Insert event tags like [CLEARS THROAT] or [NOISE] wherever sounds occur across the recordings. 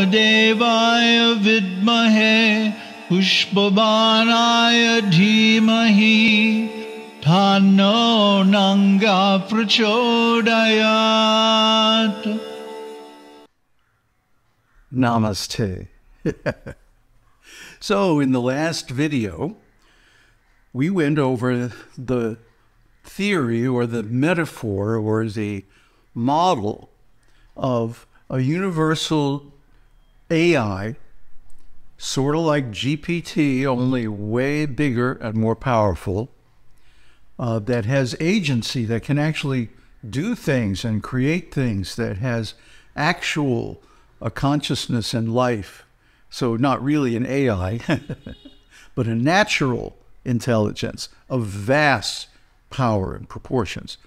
वामदेवाय विद्महे पुष्पबाणाय धीमहि तन्नो नङ्गा प्रचोदयात् Namaste. [LAUGHS] so, in the last video, we went over the theory or the metaphor or the model of a universal AI, sort of like GPT, only way bigger and more powerful, uh, that has agency, that can actually do things and create things, that has actual a consciousness and life. So, not really an AI, [LAUGHS] but a natural intelligence of vast power and proportions.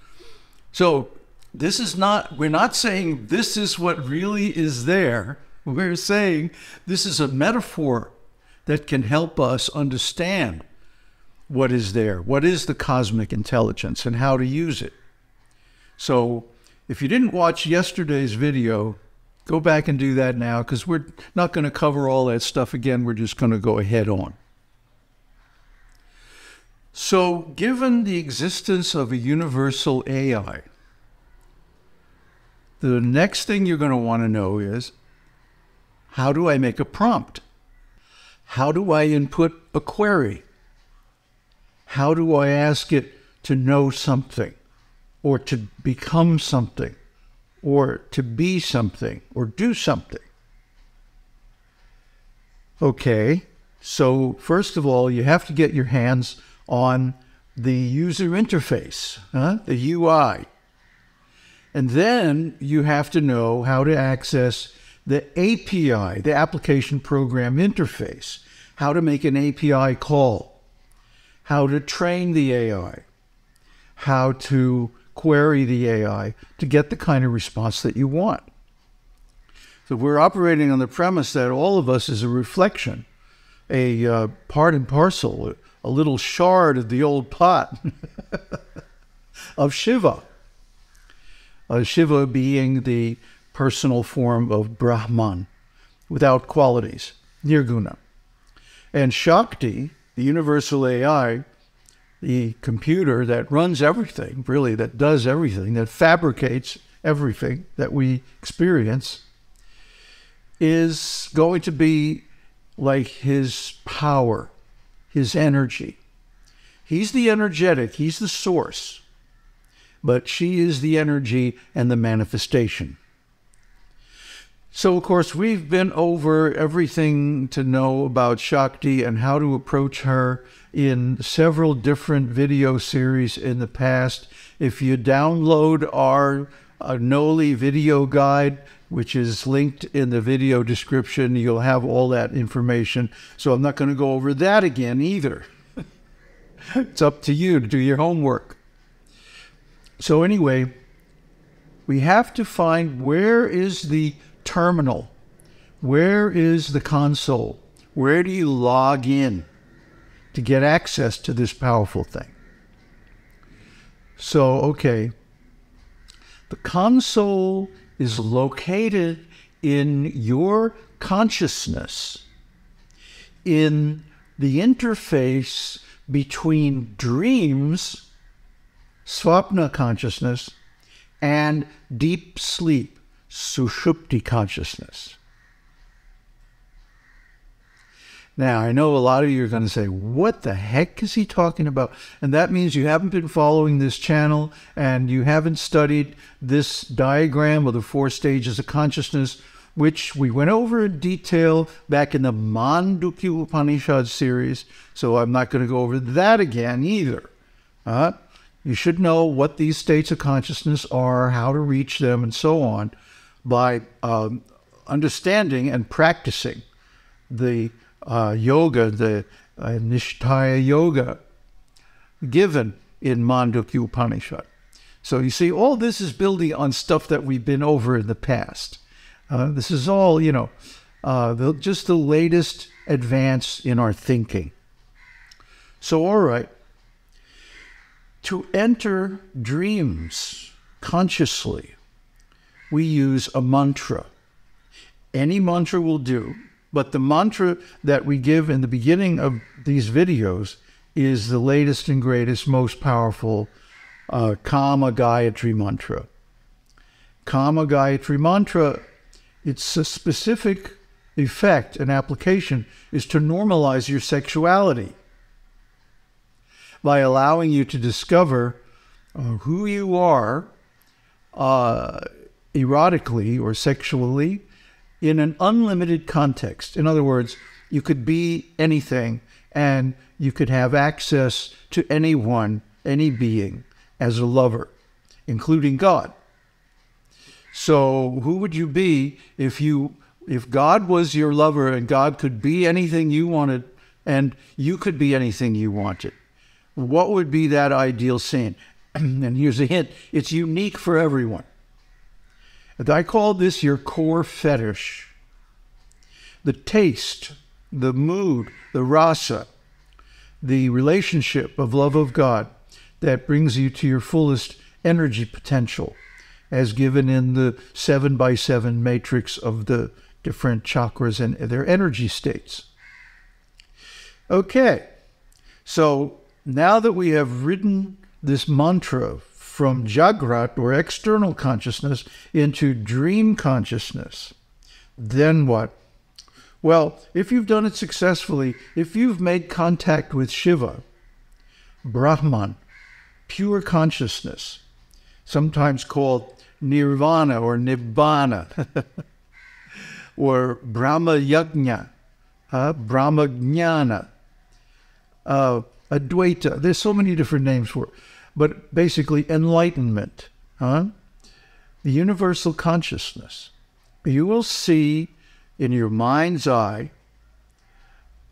So, this is not, we're not saying this is what really is there. We're saying this is a metaphor that can help us understand what is there, what is the cosmic intelligence, and how to use it. So, if you didn't watch yesterday's video, go back and do that now because we're not going to cover all that stuff again. We're just going to go ahead on. So, given the existence of a universal AI, the next thing you're going to want to know is how do I make a prompt? How do I input a query? How do I ask it to know something or to become something or to be something or do something? Okay, so first of all, you have to get your hands on the user interface, huh? the UI. And then you have to know how to access the API, the application program interface, how to make an API call, how to train the AI, how to query the AI to get the kind of response that you want. So we're operating on the premise that all of us is a reflection, a uh, part and parcel, a little shard of the old pot [LAUGHS] of Shiva. Uh, Shiva being the personal form of Brahman without qualities, Nirguna. And Shakti, the universal AI, the computer that runs everything, really, that does everything, that fabricates everything that we experience, is going to be like his power, his energy. He's the energetic, he's the source, but she is the energy and the manifestation. So, of course, we've been over everything to know about Shakti and how to approach her in several different video series in the past. If you download our uh, Noli video guide, which is linked in the video description, you'll have all that information. So, I'm not going to go over that again either. [LAUGHS] it's up to you to do your homework. So, anyway, we have to find where is the terminal? Where is the console? Where do you log in to get access to this powerful thing? So, okay, the console is located in your consciousness, in the interface between dreams, swapna consciousness, and deep sleep, sushupti consciousness. Now, I know a lot of you are going to say, what the heck is he talking about? And that means you haven't been following this channel and you haven't studied this diagram of the four stages of consciousness, which we went over in detail back in the Mandukya Upanishad series. So I'm not going to go over that again either. Uh, you should know what these states of consciousness are, how to reach them, and so on by um, understanding and practicing the uh, yoga, the uh, Nishtaya yoga given in Mandukya Upanishad. So you see, all this is building on stuff that we've been over in the past. Uh, this is all, you know, uh, the, just the latest advance in our thinking. So, all right, to enter dreams consciously, we use a mantra. Any mantra will do, but the mantra that we give in the beginning of these videos is the latest and greatest, most powerful uh, Kama Gayatri mantra. Kama Gayatri mantra, its specific effect and application is to normalize your sexuality by allowing you to discover uh, who you are uh, erotically or sexually in an unlimited context. In other words, you could be anything and you could have access to anyone, any being, as a lover, including God. So, who would you be if you if God was your lover and God could be anything you wanted and you could be anything you wanted? What would be that ideal scene? [CLEARS THROAT] and here's a hint it's unique for everyone. And I call this your core fetish. The taste, the mood, the rasa, the relationship of love of God that brings you to your fullest energy potential, as given in the seven by seven matrix of the different chakras and their energy states. Okay, so now that we have written this mantra from Jagrat or external consciousness into dream consciousness, then what? Well, if you've done it successfully, if you've made contact with Shiva, Brahman, pure consciousness, sometimes called nirvana or nibbana, [LAUGHS] or Brahma Yajna, uh, Brahma Jnana, uh, Advaita. There's so many different names for it. But basically, enlightenment, huh? the universal consciousness. You will see in your mind's eye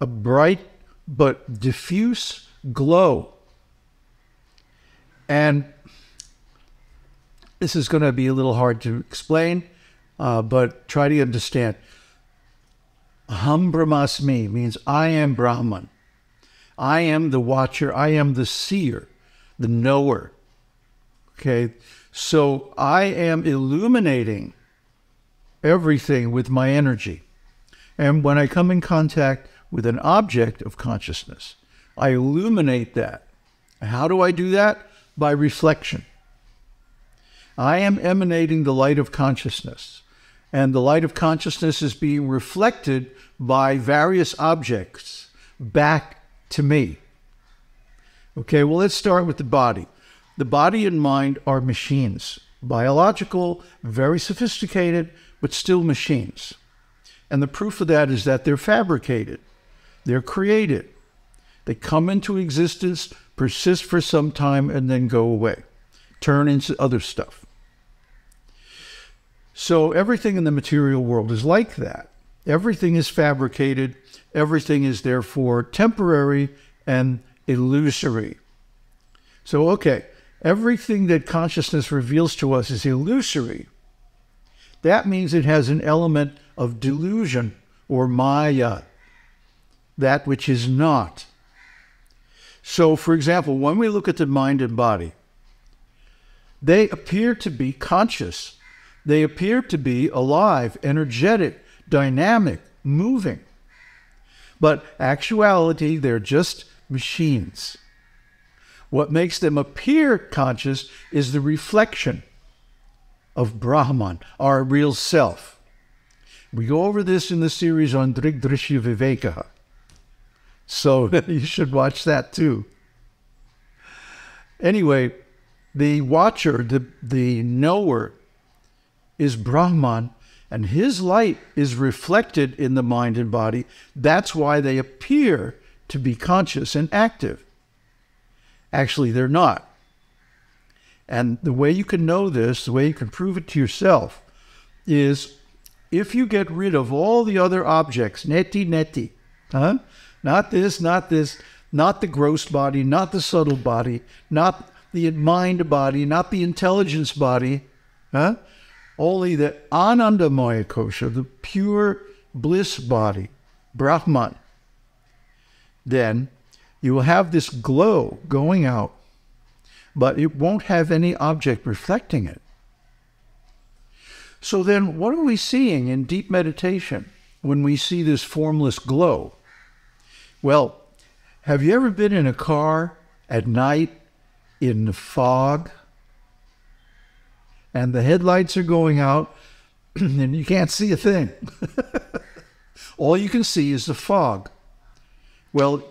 a bright but diffuse glow. And this is going to be a little hard to explain, uh, but try to understand. Aham Brahmasmi means I am Brahman. I am the watcher. I am the seer, the knower. Okay. So I am illuminating everything with my energy. And when I come in contact with an object of consciousness, I illuminate that. How do I do that? By reflection. I am emanating the light of consciousness, and the light of consciousness is being reflected by various objects back to me. Okay, well, let's start with the body. The body and mind are machines, biological, very sophisticated, but still machines. And the proof of that is that they're fabricated, they're created, they come into existence, persist for some time, and then go away, turn into other stuff. So everything in the material world is like that. Everything is fabricated, everything is therefore temporary and illusory. So, okay, everything that consciousness reveals to us is illusory. That means it has an element of delusion or maya, that which is not. So, for example, when we look at the mind and body, they appear to be conscious. They appear to be alive, energetic, dynamic, moving. But actuality, they're just machines. What makes them appear conscious is the reflection of Brahman, our real self. We go over this in the series on Drigdrishya Viveka. So [LAUGHS] you should watch that too. Anyway, the watcher, the, the knower, is Brahman, and his light is reflected in the mind and body. That's why they appear to be conscious and active. Actually, they're not. And the way you can know this, the way you can prove it to yourself, is if you get rid of all the other objects, neti neti, huh? Not this, not this, not the gross body, not the subtle body, not the mind body, not the intelligence body, huh? Only the Anandamaya kosha, the pure bliss body, Brahman. Then you will have this glow going out but it won't have any object reflecting it. So then, what are we seeing in deep meditation when we see this formless glow? Well, have you ever been in a car at night in the fog and the headlights are going out [CLEARS THROAT] and you can't see a thing? [LAUGHS] All you can see is the fog. Well,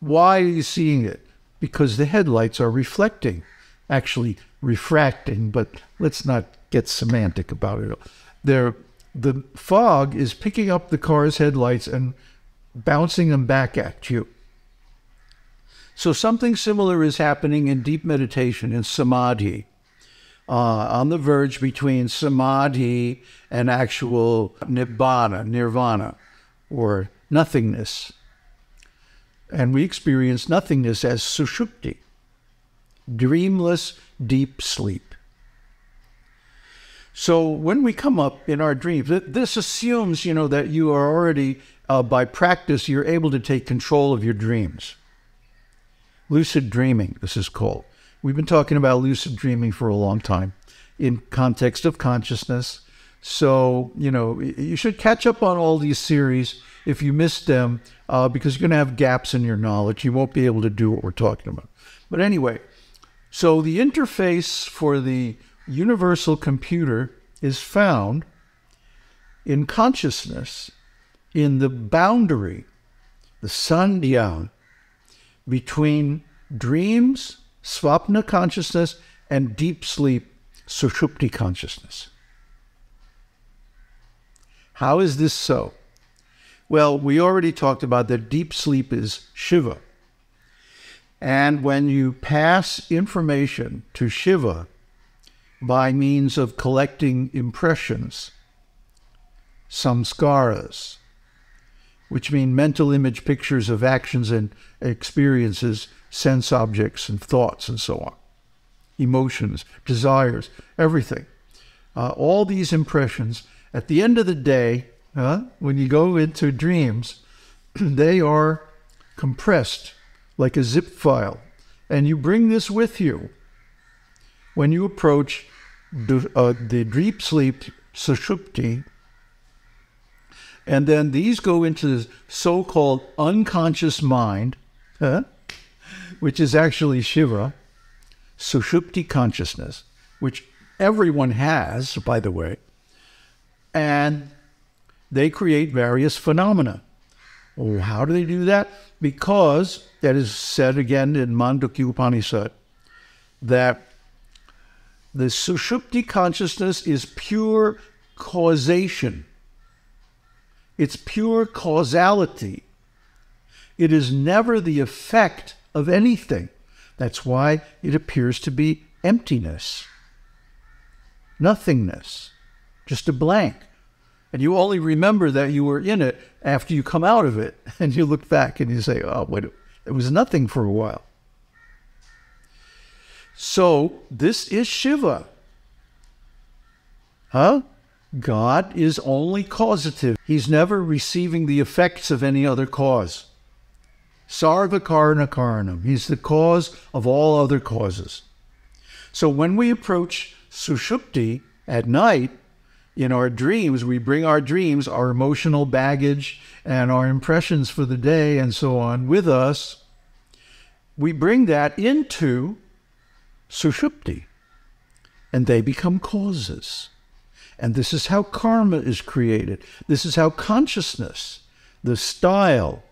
why are you seeing it? Because the headlights are reflecting, actually refracting, but let's not get semantic about it. They're, the fog is picking up the car's headlights and bouncing them back at you. So something similar is happening in deep meditation, in samadhi, uh, on the verge between samadhi and actual nibbana, nirvana, or nothingness. And we experience nothingness as sushupti, dreamless deep sleep. So when we come up in our dreams, this assumes, you know, that you are already, uh, by practice, you're able to take control of your dreams. Lucid dreaming, this is called. We've been talking about lucid dreaming for a long time in context of consciousness. So, you know, you should catch up on all these series if you missed them uh, because you're going to have gaps in your knowledge. You won't be able to do what we're talking about. But anyway, so the interface for the universal computer is found in consciousness, in the boundary, the sandhyam, between dreams, swapna consciousness, and deep sleep, sushupti consciousness. How is this so? Well, we already talked about that deep sleep is Shiva. And when you pass information to Shiva by means of collecting impressions, samskaras, which mean mental image pictures of actions and experiences, sense objects and thoughts and so on, emotions, desires, everything. Uh, all these impressions, at the end of the day, uh, when you go into dreams, [CLEARS THROAT] they are compressed like a zip file. And you bring this with you when you approach the, uh, the deep sleep sushupti. And then these go into the so called unconscious mind, huh? which is actually Shiva, sushupti consciousness, which everyone has, by the way. And they create various phenomena. How do they do that? Because that is said again in Mandukya Upanishad that the Sushupti consciousness is pure causation. It's pure causality. It is never the effect of anything. That's why it appears to be emptiness, nothingness, just a blank. And you only remember that you were in it after you come out of it. [LAUGHS] And you look back and you say, oh, wait, it was nothing for a while. So this is Shiva. Huh? God is only causative. He's never receiving the effects of any other cause. Sarva Karana Karanam. He's the cause of all other causes. So when we approach Sushupti at night, in our dreams, we bring our dreams, our emotional baggage, and our impressions for the day and so on with us. We bring that into Sushupti, and they become causes. And this is how karma is created. This is how consciousness, the style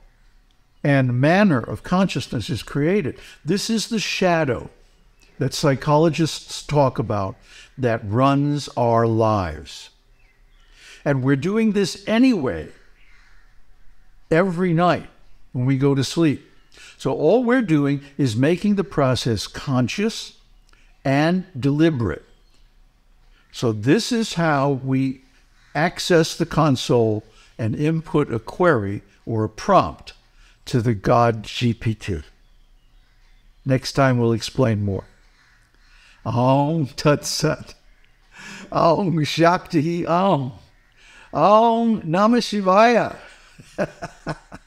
and manner of consciousness is created. This is the shadow that psychologists talk about that runs our lives. And we're doing this anyway, every night when we go to sleep. So all we're doing is making the process conscious and deliberate. So this is how we access the console and input a query or a prompt to the GodGPT. Next time we'll explain more. Om Tat Sat. Om Shakti Om. Om Namah Shivaya. [LAUGHS]